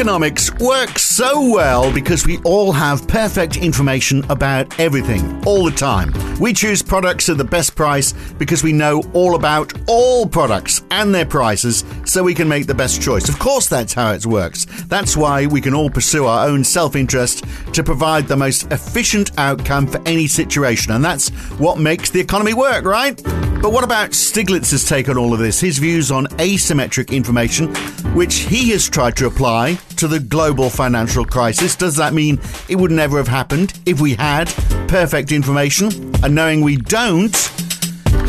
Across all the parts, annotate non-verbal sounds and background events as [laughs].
Economics works so well because we all have perfect information about everything, all the time. We choose products at the best price because we know all about all products and their prices so we can make the best choice. Of course, that's how it works. That's why we can all pursue our own self interest to provide the most efficient outcome for any situation. And that's what makes the economy work, right? But what about Stiglitz's take on all of this? His views on asymmetric information, which he has tried to apply to the global financial crisis. Does that mean it would never have happened if we had perfect information? And knowing we don't,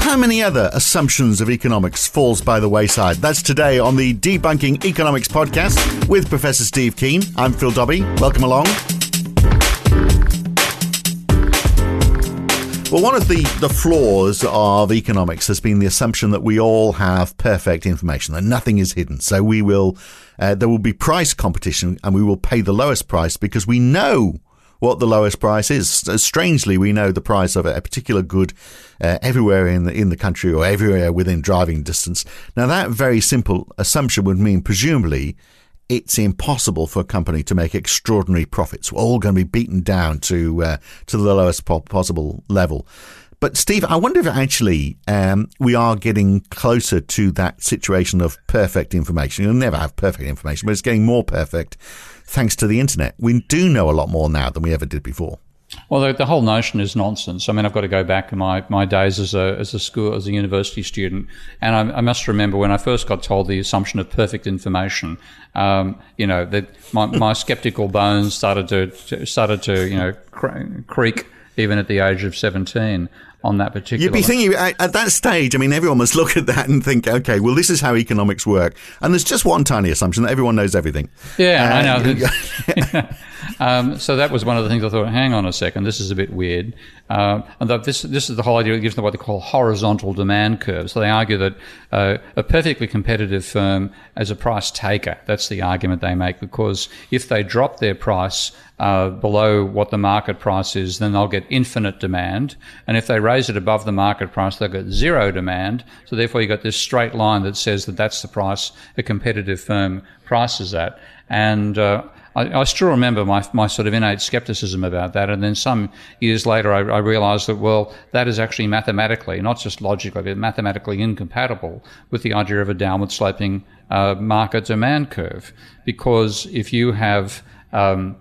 how many other assumptions of economics falls by the wayside? That's today on the Debunking Economics podcast with Professor Steve Keen. I'm Phil Dobby. Welcome along. Well, one of the, the flaws of economics has been the assumption that we all have perfect information, that nothing is hidden. So we will, uh, there will be price competition and we will pay the lowest price because we know what the lowest price is. Strangely, we know the price of a particular good uh, everywhere in the in the country or everywhere within driving distance. Now, that very simple assumption would mean, presumably, it's impossible for a company to make extraordinary profits. We're all going to be beaten down to uh, to the lowest possible level. But Steve, I wonder if actually um, we are getting closer to that situation of perfect information. You'll never have perfect information, but it's getting more perfect thanks to the internet. We do know a lot more now than we ever did before. Well, the, the, whole notion is nonsense. I mean, I've got to go back in my, my days as a, as a school, as a university student. And I, I must remember when I first got told the assumption of perfect information, um, you know, that my, my skeptical bones started to, started to, you know, creak even at the age of 17 on that particular. You'd be thinking at that stage. I mean, everyone must look at that and think, okay, well, this is how economics work, and there's just one tiny assumption that everyone knows everything. Yeah, uh, I know. [laughs] [laughs] um, so that was one of the things I thought. Hang on a second, this is a bit weird. Uh, and this this is the whole idea. It gives them what they call horizontal demand curves. So they argue that uh, a perfectly competitive firm as a price taker. That's the argument they make because if they drop their price uh, below what the market price is, then they'll get infinite demand. And if they raise it above the market price, they'll get zero demand. So therefore, you've got this straight line that says that that's the price a competitive firm prices at. And uh, I, I, still remember my, my sort of innate skepticism about that. And then some years later, I, I, realized that, well, that is actually mathematically, not just logically, but mathematically incompatible with the idea of a downward sloping uh, market demand curve. Because if you have um,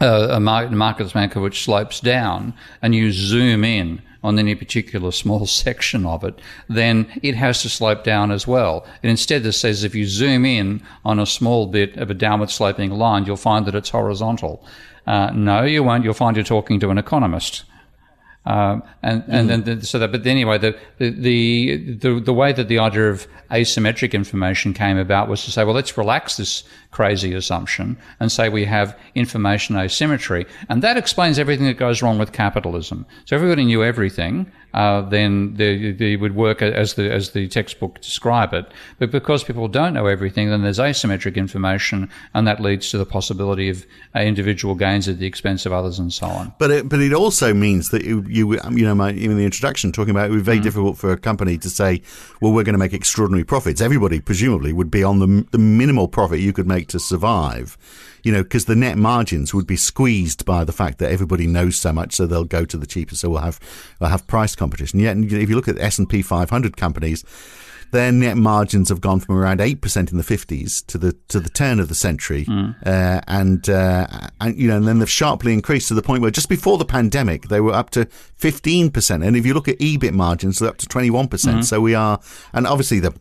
a, market demand curve which slopes down and you zoom in on any particular small [laughs] section of it, then it has to slope down as well. And instead, this says if you zoom in on a small bit of a downward sloping line, you'll find that it's horizontal. Uh, no, you won't. You'll find you're talking to an economist. Um, and and mm. then so that but anyway the, the the the way that the idea of asymmetric information came about was to say well let's relax this crazy assumption and say we have information asymmetry and that explains everything that goes wrong with capitalism so everybody knew everything uh, then they, they, would work as the as the textbook describe it. But because people don't know everything, then there's asymmetric information, and that leads to the possibility of uh, individual gains at the expense of others, and so on. But it, but it also means that you you, you know my, in the introduction talking about it would be very mm. difficult for a company to say, well, we're going to make extraordinary profits. Everybody presumably would be on the the minimal profit you could make to survive you know, because the net margins would be squeezed by the fact that everybody knows so much, so they'll go to the cheapest. So we'll have we'll have price competition. Yet, if you look at S and P 500 companies, their net margins have gone from around eight percent in the fifties to the to the turn of the century, mm. uh, and uh, and you know, and then they've sharply increased to the point where just before the pandemic they were up to fifteen percent, and if you look at EBIT margins, they're up to twenty one percent. Mm. So we are, and obviously the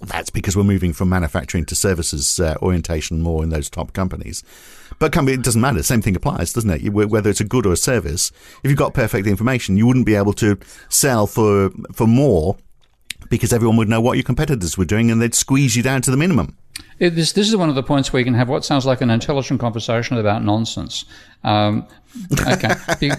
that's because we're moving from manufacturing to services uh, orientation more in those top companies. But it doesn't matter. The same thing applies, doesn't it? Whether it's a good or a service, if you've got perfect information, you wouldn't be able to sell for for more because everyone would know what your competitors were doing and they'd squeeze you down to the minimum. It, this, this is one of the points where you can have what sounds like an intelligent conversation about nonsense. Um, okay. [laughs]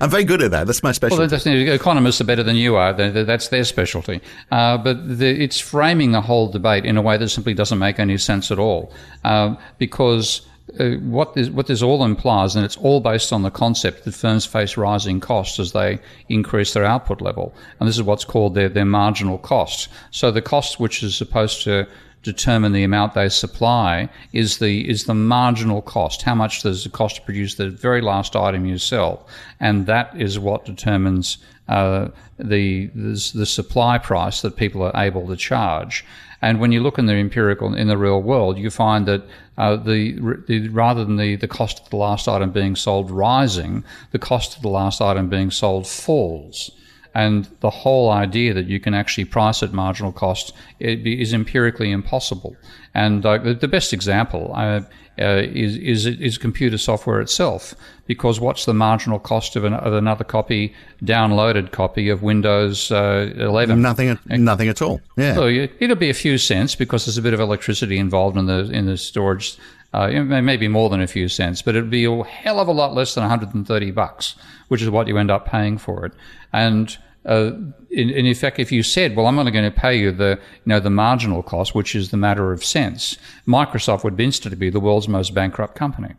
I'm very good at that. That's my specialty. Well, economists are better than you are. That's their specialty. Uh, but the, it's framing the whole debate in a way that simply doesn't make any sense at all. Uh, because uh, what, this, what this all implies, and it's all based on the concept that firms face rising costs as they increase their output level. And this is what's called their, their marginal cost. So the cost which is supposed to determine the amount they supply is the is the marginal cost. How much does it cost to produce the very last item you sell, and that is what determines uh, the, the the supply price that people are able to charge. And when you look in the empirical in the real world, you find that uh, the, the, rather than the, the cost of the last item being sold rising, the cost of the last item being sold falls. And the whole idea that you can actually price at marginal cost is empirically impossible. And uh, the best example uh, uh, is, is, is computer software itself, because what's the marginal cost of, an, of another copy, downloaded copy of Windows uh, 11? Nothing, nothing at all. Yeah. So it'll be a few cents because there's a bit of electricity involved in the in the storage. Uh, maybe more than a few cents, but it'd be a hell of a lot less than 130 bucks, which is what you end up paying for it. And uh, in, in, effect, if you said, "Well, I'm only going to pay you the, you know, the marginal cost, which is the matter of cents," Microsoft would instantly be the world's most bankrupt company.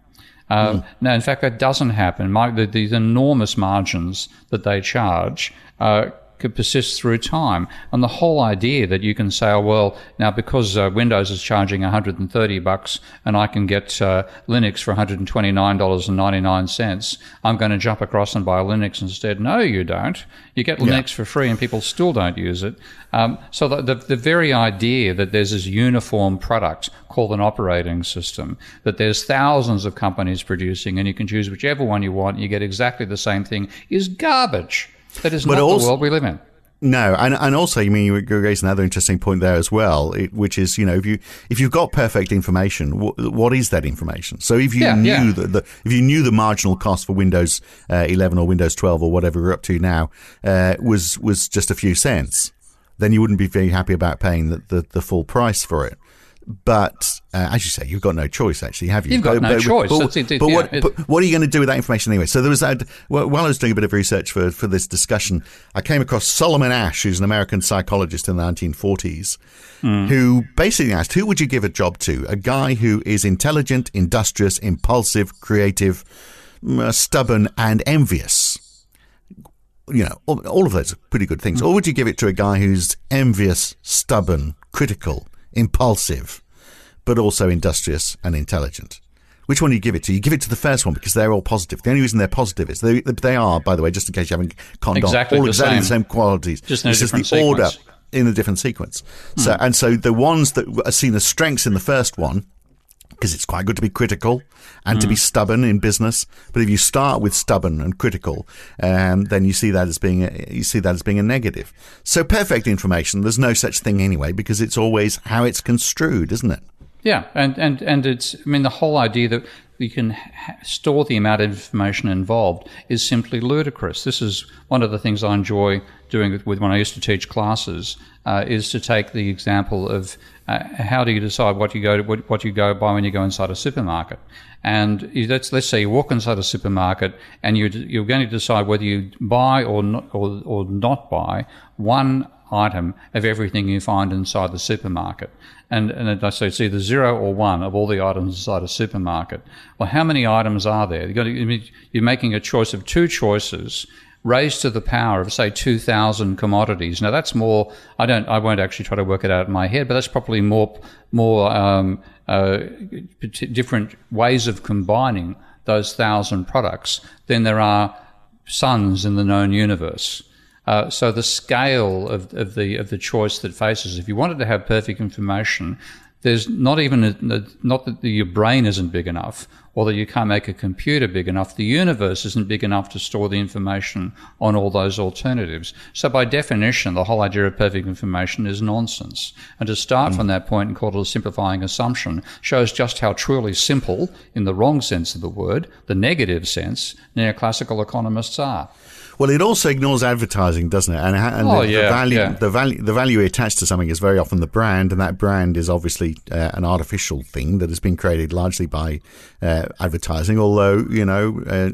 Uh, mm. Now, in fact, that doesn't happen. My, the, these enormous margins that they charge uh, could persist through time. And the whole idea that you can say, oh, well, now because uh, Windows is charging 130 bucks and I can get uh, Linux for $129.99, I'm going to jump across and buy Linux instead. No, you don't. You get Linux yeah. for free and people still don't use it. Um, so the, the, the very idea that there's this uniform product called an operating system, that there's thousands of companies producing and you can choose whichever one you want, and you get exactly the same thing, is garbage. That is but not also, the world we live in. No, and and also, you mean you raise another interesting point there as well, it, which is you know if you if you've got perfect information, wh- what is that information? So if you yeah, knew yeah. the, the, if you knew the marginal cost for Windows uh, 11 or Windows 12 or whatever we're up to now uh, was was just a few cents, then you wouldn't be very happy about paying the, the, the full price for it. But uh, as you say, you've got no choice, actually, have you? You've got but, no but, choice. But, it, but, what, but, what, are you going to do with that information anyway? So there was that. While I was doing a bit of research for, for this discussion, I came across Solomon Asch, who's an American psychologist in the 1940s, mm. who basically asked, "Who would you give a job to? A guy who is intelligent, industrious, impulsive, creative, uh, stubborn, and envious." You know, all, all of those are pretty good things. Mm. Or would you give it to a guy who's envious, stubborn, critical? Impulsive, but also industrious and intelligent. Which one do you give it to? You give it to the first one because they're all positive. The only reason they're positive is they, they are, by the way, just in case you haven't conned exactly on, all the exactly same. the same qualities. Just in a different the order in a different sequence. Hmm. So and so the ones that are seen as strengths in the first one because it's quite good to be critical and mm. to be hmm. stubborn in business. But if you start with stubborn and critical, um, then you see that as being a, you see that as being a negative. So perfect information, there's no such thing anyway, because it's always how it's construed, isn't it? Yeah, and and and it's I mean the whole idea that you can ha- store the amount of information involved is simply ludicrous. This is one of the things I enjoy doing with, with when I used to teach classes uh, is to take the example of uh, how do you decide what you go to, what, what, you go buy when you go inside a supermarket. And let's let's say you walk inside a supermarket and you you're going to decide whether you buy or not or, or not buy one item of everything you find inside the supermarket. And, and I say it's either zero or one of all the items inside a supermarket. Well, how many items are there? You're making a choice of two choices raised to the power of say 2000 commodities. Now that's more i don't i won't actually try to work it out in my head but that's probably more more um, uh, different ways of combining those thousand products than there are suns in the known universe. Uh, so the scale of, of the of the choice that faces, if you wanted to have perfect information, there's not even a, not that your brain isn't big enough or that you can't make a computer big enough. The universe isn't big enough to store the information on all those alternatives. So by definition, the whole idea of perfect information is nonsense. And to start mm. from that point and call it a simplifying assumption shows just how truly simple, in the wrong sense of the word, the negative sense, neoclassical economists are. Well, it also ignores advertising, doesn't it? And, and Oh, the, yeah, the value, yeah. the value, the value attached to something is very often the brand, and that brand is obviously uh, an artificial thing that has been created largely by uh, advertising. Although you know, uh,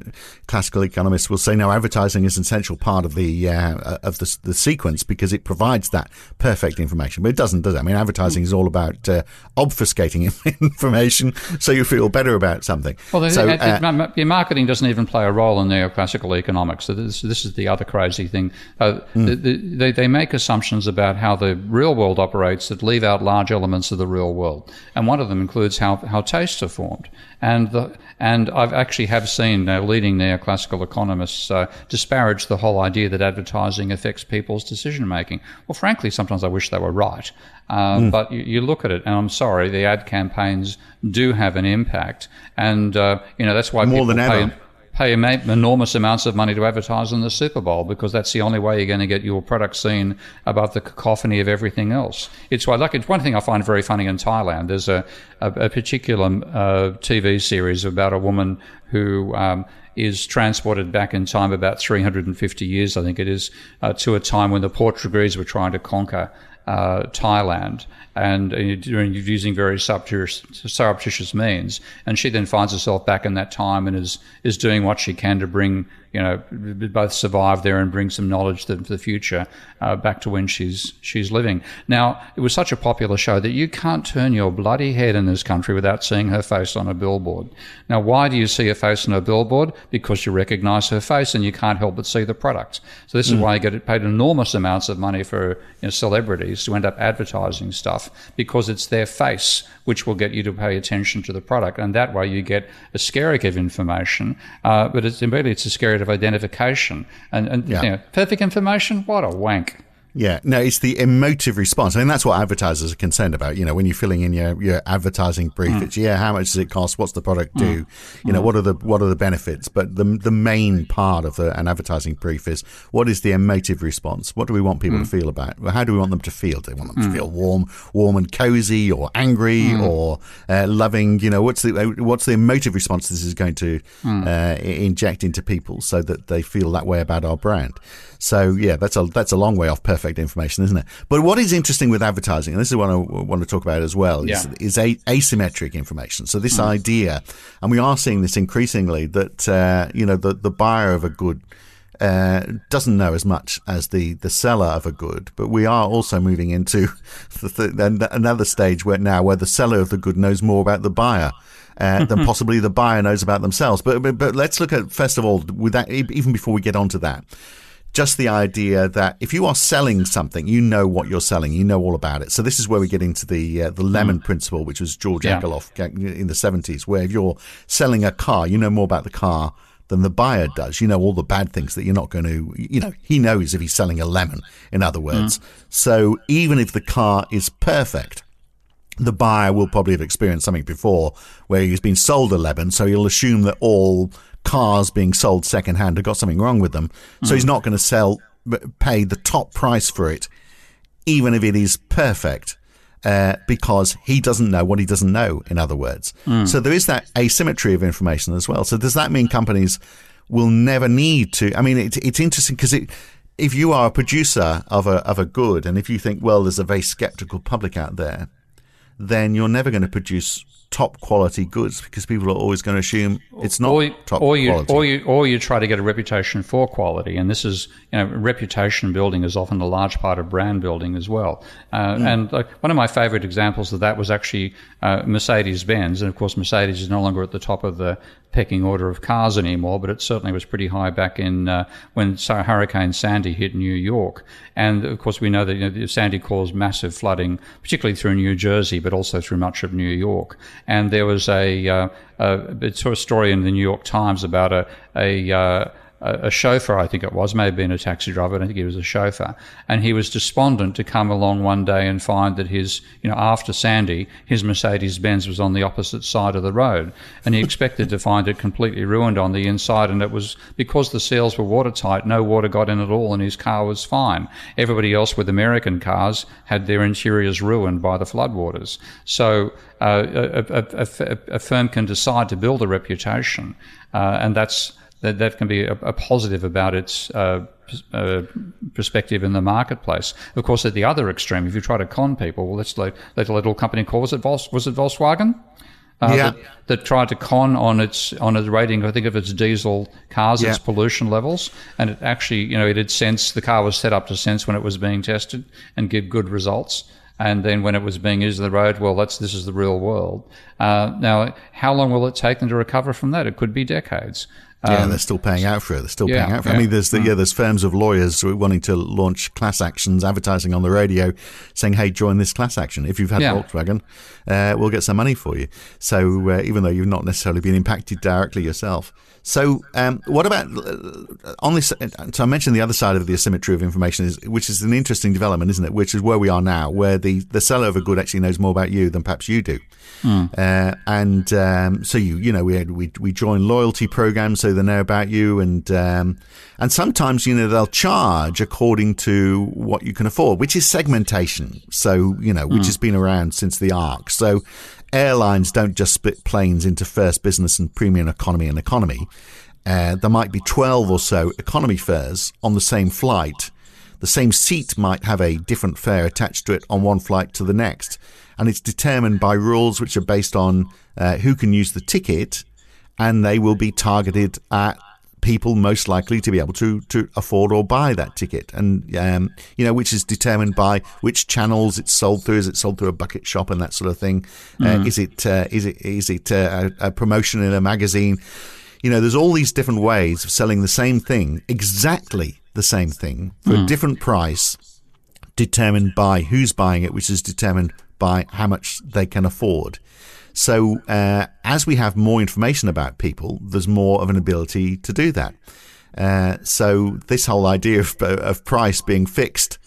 classical economists will say no, advertising is an essential part of the uh, of the, the sequence because it provides that perfect information. But it doesn't, does it? I mean, advertising is all about uh, obfuscating [laughs] information so you feel better about something. Well, so, uh, ma- your marketing doesn't even play a role in neoclassical economics. So this, is the other crazy thing. Uh, the, the, they, they make assumptions about how the real world operates that leave out large elements of the real world, and one of them includes how how tastes are formed. And the, and I've actually have seen uh, leading neoclassical economists uh, disparage the whole idea that advertising affects people's decision making. Well, frankly, sometimes I wish they were right. Uh, But you, you look at it, and I'm sorry, the ad campaigns do have an impact, and uh, you know that's why More people than ever. Pay enormous amounts of money to advertise in the Super Bowl because that's the only way you're going to get your product seen above the cacophony of everything else. It's why, like, it's one thing I find very funny in Thailand. There's a, a, a particular uh, TV series about a woman who um, is transported back in time about 350 years, I think it is, uh, to a time when the Portuguese were trying to conquer uh, Thailand and uh, using very surreptitious, surreptitious means. And she then finds herself back in that time and is is doing what she can to bring you know both survive there and bring some knowledge to the future uh, back to when she's she's living. Now it was such a popular show that you can't turn your bloody head in this country without seeing her face on a billboard. Now why do you see her face on a billboard? Because you recognise her face and you can't help but see the product. So this is why you get paid enormous amounts of money for you know, celebrities to end up advertising stuff because it's their face which will get you to pay attention to the product, and that way you get a skerrick of information, uh, but it's really it's a skerrick of identification and, and Yeah. you know, perfect information. What a wank! Yeah, no, it's the emotive response. I mean, that's what advertisers are concerned about. You know, when you're filling in your, your advertising brief, Mm. it's yeah, how much does it cost? What's the product do? You know, what are the what are the benefits? But the the main part of the, an advertising brief is what is the emotive response? What do we want Mm. people to feel about? How do we want them to feel? Do we want them to feel warm, warm and cozy, or angry, Mm. or uh, loving? You know, what's the what's the emotive response this is going to Mm. uh, inject into people so that they feel that way about our brand? So yeah, that's a that's a long way off perfect information, isn't it? But what is interesting with advertising, and this is what I want to talk about as well, is, Yeah. is a, asymmetric information. So this idea, and we are seeing this increasingly, that uh, you know the the buyer of a good. Uh, doesn't know as much as the, the seller of a good, but we are also moving into [laughs] the, the, another stage where now where the seller of the good knows more about the buyer uh, than possibly the buyer knows about themselves. But, but but let's look at first of all with that even before we get onto that, just the idea that if you are selling something, you know what you're selling, you know all about it. So this is where we get into the uh, the lemon principle, which was George Yeah. Akerlof in the 70s, where if you're selling a car, you know more about the car than the buyer does. You know all the bad things that you're not going to, you know, he knows if he's selling a lemon, in other words. So even if the car is perfect, the buyer will probably have experienced something before where he's been sold a lemon, so he'll assume that all cars being sold secondhand have got something wrong with them. So he's not going to sell, pay the top price for it, even if it is perfect. Uh, because he doesn't know what he doesn't know, in other words. So there is that asymmetry of information as well. So does that mean companies will never need to? I mean, it, it's interesting because it, if you are a producer of a of a good, and if you think, well, there's a very skeptical public out there, then you're never going to produce top quality goods because people are always going to assume it's not or, you- top or you, quality. or you, or you try to get a reputation for quality, and this is, you know, reputation building is often a large part of brand building as well. Uh, Hmm. And like one of my favourite examples of that was actually uh, Mercedes Benz, and of course Mercedes is no longer at the top of the pecking order of cars anymore, but it certainly was pretty high back in uh, when Hurricane Sandy hit New York, and of course we know that you know, Sandy caused massive flooding, particularly through New Jersey, but also through much of New York. And there was a, uh, a, sort of story in the New York Times about a a uh, a chauffeur, I think it was, may have been a taxi driver, I don't think he was a chauffeur, and he was despondent to come along one day and find that his, you know, after Sandy, his Mercedes Benz was on the opposite side of the road, and he expected to find it completely ruined on the inside, and it was because the seals were watertight, no water got in at all, and his car was fine. Everybody else with American cars had their interiors ruined by the floodwaters. So uh, a, a, a, a, a firm can decide to build a reputation, uh, and that's that, that can be a, a positive about its uh, uh, perspective in the marketplace. Of course, at the other extreme, if you try to con people, well, let's let, let a little company call was it, was it Volkswagen? Uh, Yeah. that, that tried to con on its on its rating, I think of its diesel cars, its pollution levels, and it actually, you know, it had sense the car was set up to sense when it was being tested and give good results. And then when it was being used on the road, well, that's this is the real world. Uh, now, how long will it take them to recover from that? It could be decades. Yeah, Um, they're still paying out for it. They're still yeah, paying out for it. I yeah. Mm. mean, there's the, yeah, there's firms of lawyers wanting to launch class actions, advertising on the radio, saying, "Hey, join this class action. If you've had Yeah. Volkswagen, uh, we'll get some money for you." So uh, even though you've not necessarily been impacted directly yourself. So um, what about uh, on this? So I mentioned the other side of the asymmetry of information, is, which is an interesting development, isn't it? Which is where we are now, where the the seller of a good actually knows more about you than perhaps you do. Uh, and um, so you you know we had, we we join loyalty programs so they know about you and um, and sometimes you know they'll charge according to what you can afford, which is segmentation. So you know which has been around since the arc. So airlines don't just split planes into first business and premium economy and economy. Uh, there might be twelve or so economy fares on the same flight the same seat might have a different fare attached to it on one flight to the next. And it's determined by rules which are based on uh, who can use the ticket, and they will be targeted at people most likely to be able to, to afford or buy that ticket. And, um, you know, which is determined by which channels it's sold through. Is it sold through a bucket shop and that sort of thing? Uh, is it, uh, is it, is it uh, a, a promotion in a magazine? you know, there's all these different ways of selling the same thing, exactly the same thing, for a different price, determined by who's buying it, which is determined by how much they can afford. So, uh, as we have more information about people, there's more of an ability to do that. Uh, so, this whole idea of, of price being fixed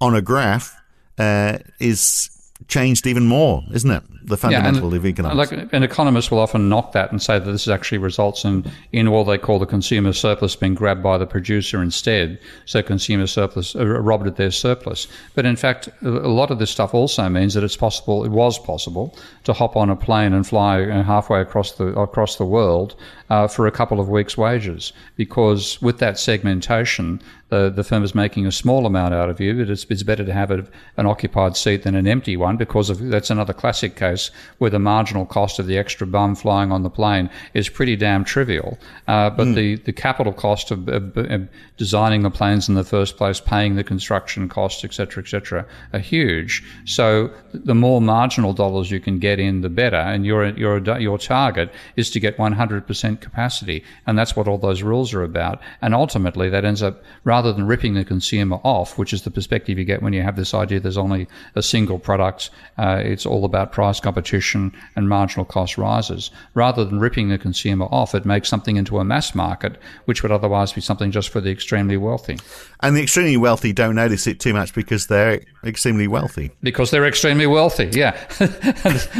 on a graph uh, is changed even more, isn't it? The fundamental of economics. Like an economist will often knock that and say that this actually results in in what they call the consumer surplus being grabbed by the producer instead. So consumer surplus uh, robbed at their surplus. But in fact, a a lot of this stuff also means that it's possible. It was possible to hop on a plane and fly uh, halfway across the across the world uh, for a couple of weeks' wages because with that segmentation. The, the firm is making a small amount out of you, but it's, it's better to have a, an occupied seat than an empty one because of, that's another classic case where the marginal cost of the extra bum flying on the plane is pretty damn trivial. Uh, but the, the capital cost of, of, of designing the planes in the first place, paying the construction costs, et cetera, et cetera, are huge. So the more marginal dollars you can get in, the better. And your, your, your target is to get 100% capacity. And that's what all those rules are about. And ultimately, that ends up, rather than ripping the consumer off, which is the perspective you get when you have this idea there's only a single product, uh, it's all about price competition and marginal cost rises. Rather than ripping the consumer off, it makes something into a mass market, which would otherwise be something just for the extremely wealthy. and the extremely wealthy don't notice it too much because they're extremely wealthy. because they're extremely wealthy. Yeah, [laughs]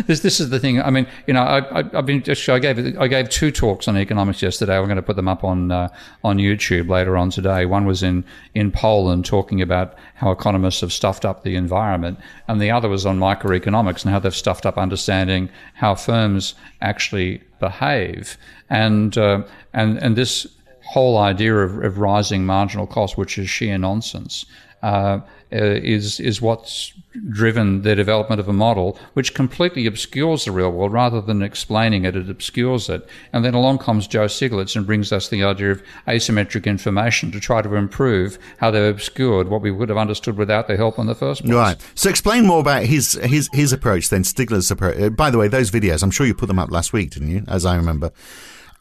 this this is the thing. I mean, you know, I, I've been just I gave I gave two talks on economics yesterday. I'm going to put them up on uh, on YouTube later on today. One was in in Poland talking about how economists have stuffed up the environment, and the other was on microeconomics and how they've stuffed up understanding how firms actually behave, and uh, and and this whole idea of, of rising marginal cost, which is sheer nonsense, uh, is is what's driven the development of a model which completely obscures the real world rather than explaining it. It obscures it, and then along comes Joe Stiglitz and brings us the idea of asymmetric information to try to improve how they've obscured what we would have understood without their help in the first place. Right. So explain more about his his his approach then, Stigler's approach. Uh, by the way, those videos, I'm sure you put them up last week, didn't you? As I remember.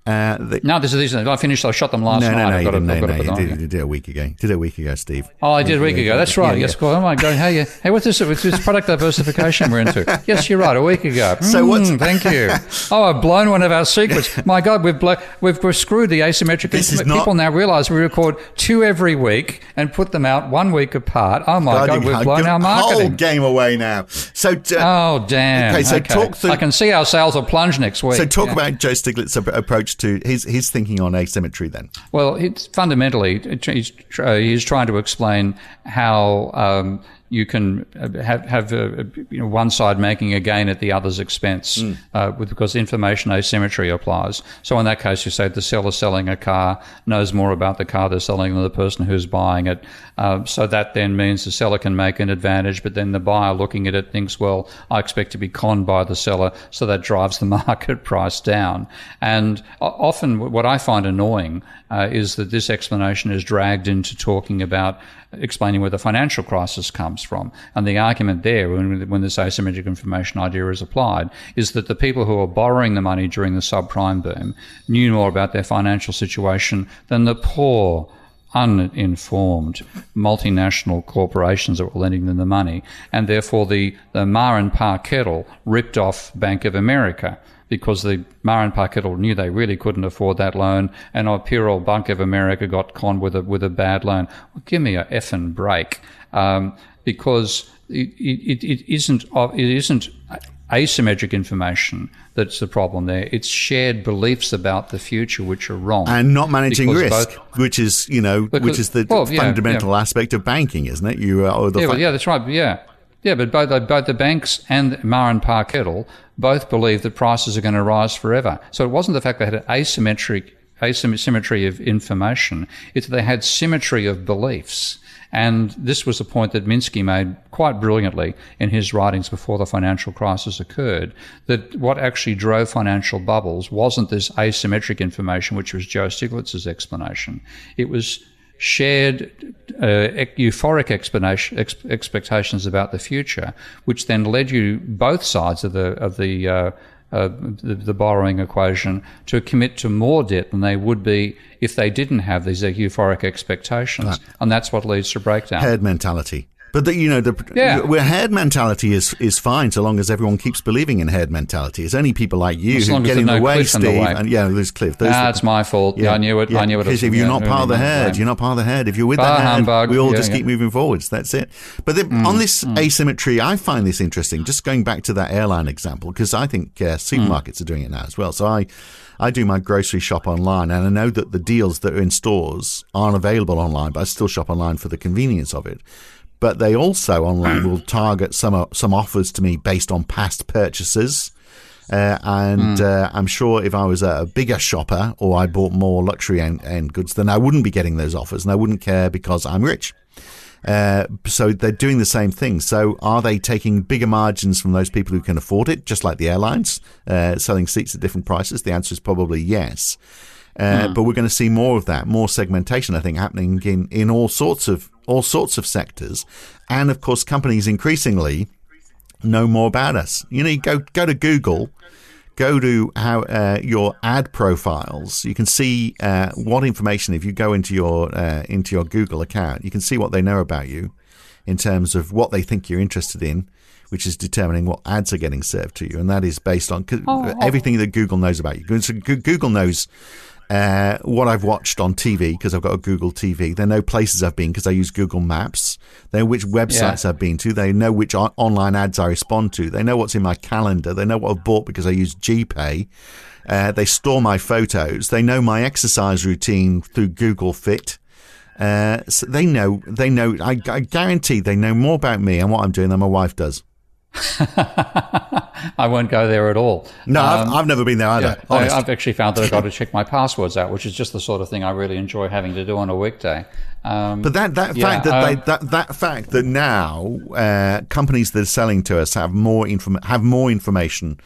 Uh, the, No, this is these. I finished. I shot them last no, night. no, no, I've you got didn't. No, no, you did, you did a week ago. Did it a week ago, Steve. Oh, I did a week ago. That's right. Yeah, yes, yeah. course. Oh my God. Hey, yeah. hey, what's this? It's this product diversification we're into. [laughs] Yes, you're right. A week ago. So what's- Mm, thank you. [laughs] Oh, I've blown one of our secrets. [laughs] My God, we've blo- we've, we've screwed the asymmetric. This is not- People now realise we record two every week and put them out one week apart. Oh my God, you we've blown our the Whole game away now. So, uh, Oh damn! Okay, so talk through- I can see our sales will plunge next week. so talk Yeah. about Joe Stiglitz's ap- approach to his his thinking on asymmetry. Then, Well, it's fundamentally he's, uh, he's trying to explain how um, you can have have uh, you know, one side making a gain at the other's expense mm. uh, because information asymmetry applies. So in that case, you say the seller selling a car knows more about the car they're selling than the person who's buying it. Uh, so that then means the seller can make an advantage, but then the buyer looking at it thinks, well, I expect to be conned by the seller, so that drives the [laughs] market price down. And often, what I find annoying uh, is that this explanation is dragged into talking about explaining where the financial crisis comes from. And the argument there, when, when this asymmetric information idea is applied, is that the people who are borrowing the money during the subprime boom knew more about their financial situation than the poor uninformed multinational corporations that were lending them the money, and therefore the, the Ma and Pa Kettle ripped off Bank of America because the Ma and knew they really couldn't afford that loan, and our pure old Bank of America got conned with a with a bad loan. Well, give me a effing break, um, because it, it, it isn't it isn't asymmetric information that's the problem there. It's shared beliefs about the future which are wrong, and not managing risk, both, which is you know because, which is the well, fundamental yeah, yeah. aspect of banking, isn't it? You uh, yeah, well, yeah, that's right. Yeah, yeah, but both, both the banks and Ma and Kettle both believe that prices are going to rise forever. So it wasn't the fact they had an asymmetric asymmetry of information; it's that they had symmetry of beliefs. And this was a point that Minsky made quite brilliantly in his writings before the financial crisis occurred. That what actually drove financial bubbles wasn't this asymmetric information, which was Joe Stiglitz's explanation. It was shared uh, euphoric ex- expectations about the future, which then led you both sides of the of the, uh, uh, the, the borrowing equation to commit to more debt than they would be if they didn't have these euphoric expectations, and that's what leads to breakdown. Herd mentality. But the, you know, the yeah. where herd mentality is is fine so long as everyone keeps believing in herd mentality. It's only people like you who get in the, no way, Steve. The way. And yeah, there's Cliff. Ah, it's my fault. Yeah, I knew it. Yeah. I knew it. Because if you're not part of the herd, you're not part of the herd. If you're with Bar the herd, humbug. we all yeah, just keep moving forwards. That's it. But the, mm, on this mm. asymmetry, I find this interesting. Just going back to that airline example, because I think uh, supermarkets mm. are doing it now as well. So I. I do my grocery shop online, and I know that the deals that are in stores aren't available online, but I still shop online for the convenience of it but they also online will target some some offers to me based on past purchases. Uh, and mm. uh, I'm sure if I was a bigger shopper or I bought more luxury end, end, goods, then I wouldn't be getting those offers, and I wouldn't care because I'm rich. Uh, so they're doing the same thing. So are they taking bigger margins from those people who can afford it, just like the airlines, uh, selling seats at different prices? The answer is probably yes. Uh, mm. But we're going to see more of that, more segmentation, I think, happening in, in all sorts of all sorts of sectors, and of course, companies increasingly know more about us. You know, you go go to Google, go to how uh, your ad profiles. You can see uh, what information if you go into your uh, into your Google account, you can see what they know about you in terms of what they think you're interested in, which is determining what ads are getting served to you, and that is based on oh, oh. everything that Google knows about you. Google knows uh, what I've watched on TV because I've got a Google TV. They know places I've been because I use Google Maps. They know which websites yeah. I've been to. They know which on- online ads I respond to. They know what's in my calendar. They know what I've bought because I use GPay. Uh, they store my photos. They know my exercise routine through Google Fit. Uh, so they know. They know. I, I guarantee they know more about me and what I'm doing than my wife does. I won't go there at all. No, um, I've, I've, never been there either. Yeah, I, have actually found that I've got to [laughs] check my passwords out, which is just the sort of thing I really enjoy having to do on a weekday. Um, but that, that yeah, fact that, um, they, that that fact that now uh, companies that are selling to us have more inform- have more information.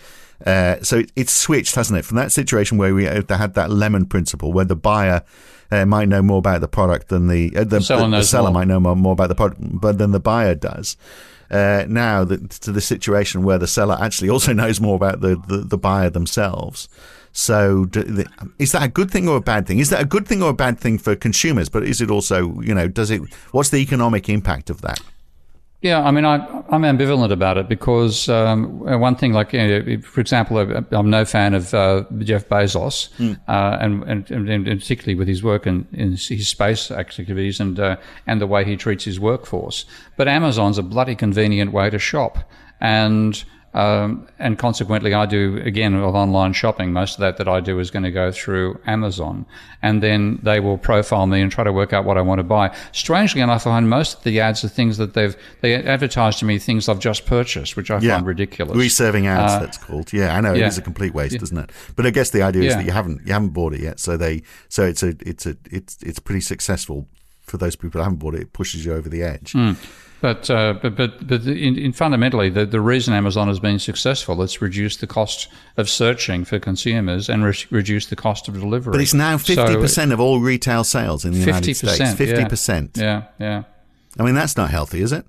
Uh, so it, it's switched, hasn't it, from that situation where we uh, had that lemon principle, where the buyer uh, might know more about the product than the uh, the, the, seller, the, the seller might know more, more about the product, but than the buyer does uh, now that, to the situation where the seller actually also [laughs] knows more about the, the, the buyer themselves. So, the, is that a good thing or a bad thing? Is that a good thing or a bad thing for consumers? But is it also, you know, does it? What's the economic impact of that? Yeah, I mean, I, am ambivalent about it because um, one thing, like, you know, for example, I'm no fan of uh, Jeff Bezos, mm. uh, and, and, and, particularly with his work in, in his space activities and uh, and the way he treats his workforce. But Amazon's a bloody convenient way to shop, and um, and consequently, I do again with online shopping. Most of that that I do is going to go through Amazon, and then they will profile me and try to work out what I want to buy. Strangely enough, I find most of the ads are things that they've they advertise to me things I've just purchased, which I Yeah. find ridiculous. Reserving ads, Uh, that's called. Yeah, I know yeah. it is a complete waste, isn't it? But I guess the idea is that you haven't you haven't bought it yet, so they so it's a it's a it's it's pretty successful for those people that haven't bought it. It pushes you over the edge. Hmm. But uh, but but but in, in fundamentally, the, the reason Amazon has been successful, it's reduced the cost of searching for consumers and re- reduced the cost of delivery. But it's now So- fifty percent of all retail sales in the United 50%, States. yeah. Fifty percent. Yeah, yeah. I mean, that's not healthy, is it?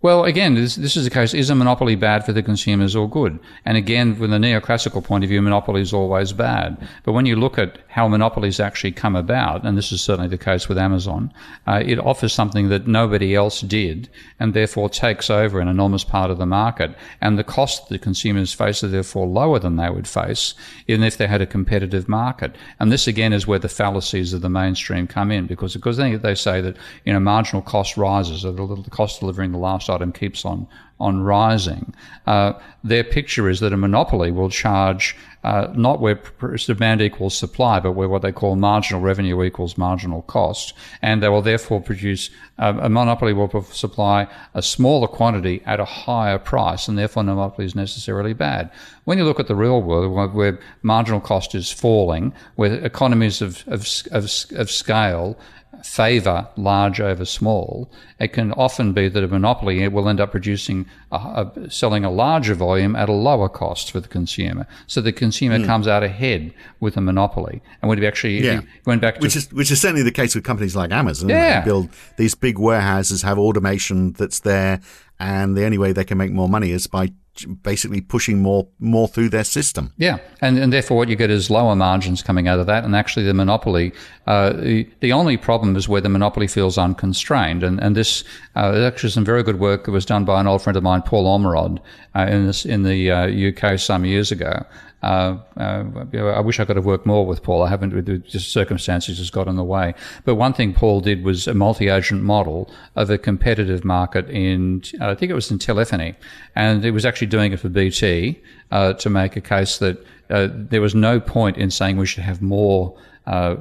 Well, again, this, this is the case: is a monopoly bad for the consumers or good? And again, from the neoclassical point of view, monopoly is always bad. But when you look at how monopolies actually come about, and this is certainly the case with Amazon, uh, it offers something that nobody else did, and therefore takes over an enormous part of the market. And the cost that the consumers face are therefore lower than they would face even if they had a competitive market. And this again is where the fallacies of the mainstream come in, because because they, they say that you know marginal cost rises, or the, the cost of delivering the last item keeps on on rising. Uh, their picture is that a monopoly will charge uh, not where demand equals supply, but where what they call marginal revenue equals marginal cost, and they will therefore produce uh, a monopoly will supply a smaller quantity at a higher price, and therefore no monopoly is necessarily bad. When you look at the real world, where, marginal cost is falling, where economies of of, of, of scale favour large over small, it can often be that a monopoly will end up producing a, a, selling a larger volume at a lower cost for the consumer. So the consumer hmm. comes out ahead with a monopoly. And when we actually Yeah. went back to Which is which is certainly the case with companies like Amazon. Yeah. They build these big warehouses, have automation that's there, and the only way they can make more money is by basically pushing more more through their system. Yeah, and, and therefore what you get is lower margins coming out of that, and actually the monopoly. Uh, the, the only problem is where the monopoly feels unconstrained, and and this uh, there's actually some very good work that was done by an old friend of mine, Paul Ormerod, uh, in this in the uh, UK some years ago. Uh, uh, I wish I could have worked more with Paul. I haven't. Just circumstances has got in the way. But one thing Paul did was a multi-agent model of a competitive market in, I think it was in telephony, and it was actually doing it for BT uh, to make a case that uh, there was no point in saying we should have more. Uh,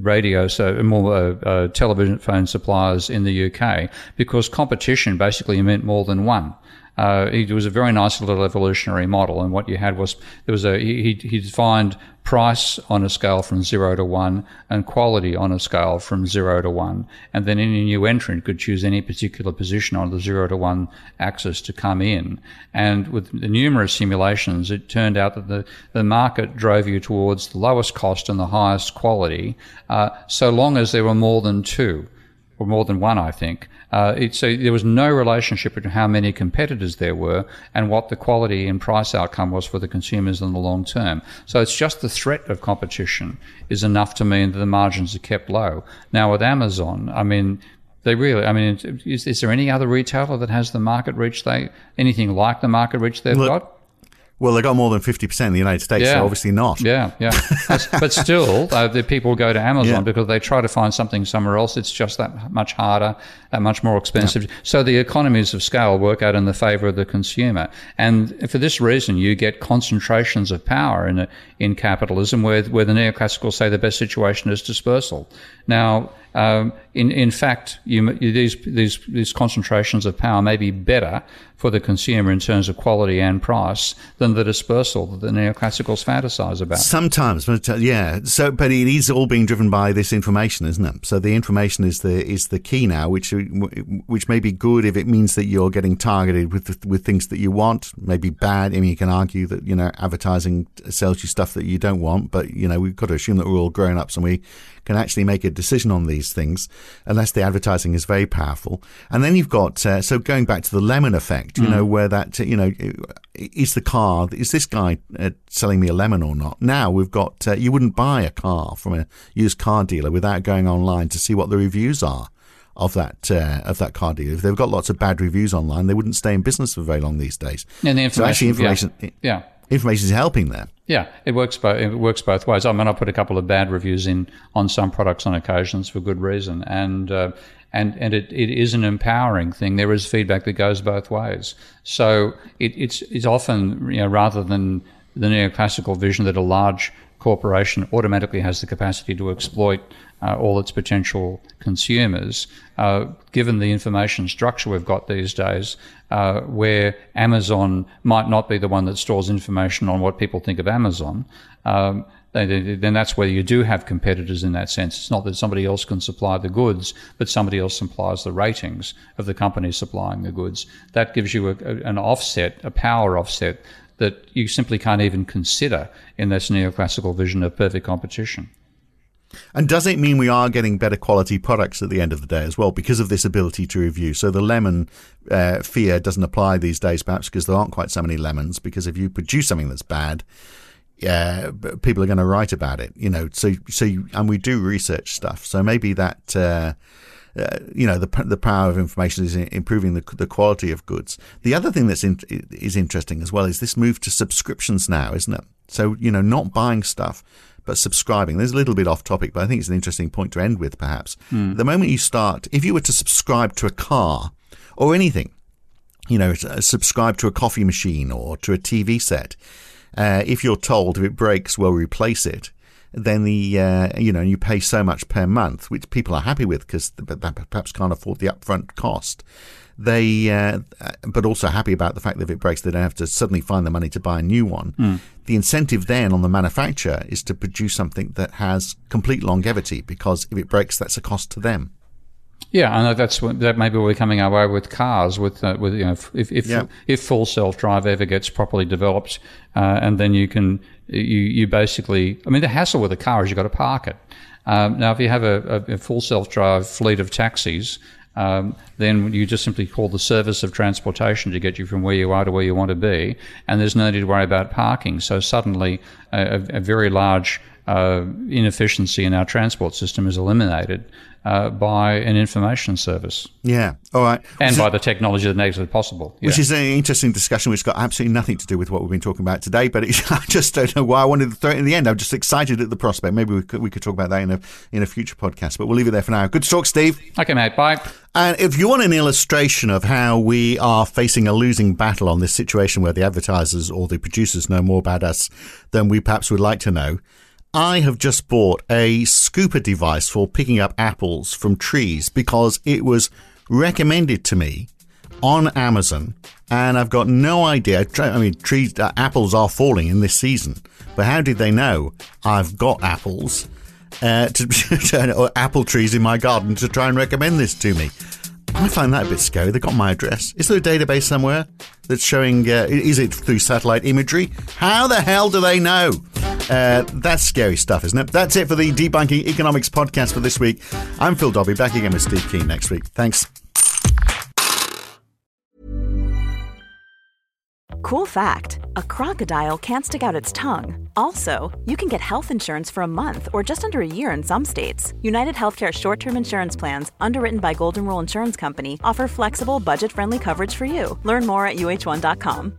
radio, so more uh, uh, television phone suppliers in the UK because competition basically meant more than one. Uh, it was a very nice little evolutionary model, and what you had was there was a he, he defined price on a scale from zero to one and quality on a scale from zero to one, and then any new entrant could choose any particular position on the zero to one axis to come in. And with the numerous simulations, it turned out that the the market drove you towards the lowest cost and the highest quality, uh, so long as there were more than two or more than one, I think. Uh, it, so there was no relationship between how many competitors there were and what the quality and price outcome was for the consumers in the long term. So it's just the threat of competition is enough to mean that the margins are kept low. Now with Amazon, I mean, they really, I mean, is, is there any other retailer that has the market reach they, anything like the market reach they've Look, got? Well, they got more than fifty percent in the United States, so obviously not. Yeah, yeah. [laughs] But still, uh, the people go to Amazon Yeah. because they try to find something somewhere else. It's just that much harder, that much more expensive. So the economies of scale work out in the favour of the consumer. And for this reason, you get concentrations of power in in capitalism, where where the neoclassicals say the best situation is dispersal. Now, um, in in fact, you, you, these these these concentrations of power may be better for the consumer in terms of quality and price than the dispersal that the neoclassicals fantasize about. Sometimes, but uh, yeah. So, but it is all being driven by this information, isn't it? So the information is the is the key now, which which may be good if it means that you're getting targeted with with things that you want. Maybe bad. I mean, you can argue that you know advertising sells you stuff that you don't want, but you know we've got to assume that we're all grown ups and we can actually make a decision on these things, unless the advertising is very powerful. And then you've got uh, so going back to the lemon effect, you know, where that you know is the car is this guy uh, selling me a lemon or not? Now we've got uh, you wouldn't buy a car from a used car dealer without going online to see what the reviews are of that uh, of that car dealer. If they've got lots of bad reviews online, they wouldn't stay in business for very long these days. And the so actually, information- information Yeah. information is helping there. Yeah, it works both. It works both ways. I mean, I put a couple of bad reviews in on some products on occasions for good reason, and uh, and and it, it is an empowering thing. There is feedback that goes both ways. So it, it's it's often you know rather than the neoclassical vision that a large corporation automatically has the capacity to exploit uh, all its potential consumers, uh, given the information structure we've got these days, uh, where Amazon might not be the one that stores information on what people think of Amazon. Um, then that's where you do have competitors in that sense. It's not that somebody else can supply the goods, but somebody else supplies the ratings of the company supplying the goods. That gives you a, an offset, a power offset that you simply can't even consider in this neoclassical vision of perfect competition. And does it mean we are getting better quality products at the end of the day as well because of this ability to review? So the lemon uh, fear doesn't apply these days, perhaps because there aren't quite so many lemons. Because if you produce something that's bad, uh, people are going to write about it. You know, so so you, and we do research stuff. So maybe that. Uh, uh, you know the the power of information is improving the the quality of goods. The other thing that's in, is interesting as well is this move to subscriptions now, isn't it? So you know, not buying stuff, but subscribing. There's a little bit off topic, but I think it's an interesting point to end with, perhaps. Mm. The moment you start, if you were to subscribe to a car or anything, you know, subscribe to a coffee machine or to a TV set, uh, if you're told if it breaks, we'll replace it, then the uh, you know you pay so much per month, which people are happy with because they perhaps can't afford the upfront cost they uh, but also happy about the fact that if it breaks, they don't have to suddenly find the money to buy a new one. Mm. The incentive then on the manufacturer is to produce something that has complete longevity because if it breaks, that's a cost to them. Yeah, and that's what, that maybe we're coming our way with cars. With uh, with you know, if if yeah. if full self drive ever gets properly developed, uh, and then you can you you basically, I mean, the hassle with a car is you've got to park it. Um, now, if you have a, a full self drive fleet of taxis, um, then you just simply call the service of transportation to get you from where you are to where you want to be, and there's no need to worry about parking. So suddenly, a, a very large uh, inefficiency in our transport system is eliminated uh, by an information service. Yeah. All right. And by the technology that makes it possible. Yeah. Which is an interesting discussion, which has got absolutely nothing to do with what we've been talking about today. But [laughs] I just don't know why I wanted to throw it in the end. I'm just excited at the prospect. Maybe we could we could talk about that in a in a future podcast. But we'll leave it there for now. Good to talk, Steve. Okay, mate. Bye. And if you want an illustration of how we are facing a losing battle on this situation where the advertisers or the producers know more about us than we perhaps would like to know, I have just bought a scooper device for picking up apples from trees because it was recommended to me on Amazon, and I've got no idea. I mean, trees, uh, apples are falling in this season, but how did they know I've got apples uh, [laughs] to, or apple trees in my garden to try and recommend this to me? I find that a bit scary. They've got my address. Is there a database somewhere that's showing? Uh, is it through satellite imagery? How the hell do they know? Uh, that's scary stuff, isn't it? That's it for the Debunking Economics podcast for this week. I'm Phil Dobbie, back again with Steve Keen next week. Thanks. Cool fact a crocodile can't stick out its tongue. Also, you can get health insurance for a month or just under a year in some states. United Healthcare short term insurance plans, underwritten by Golden Rule Insurance Company, offer flexible, budget friendly coverage for you. Learn more at UHOne.com.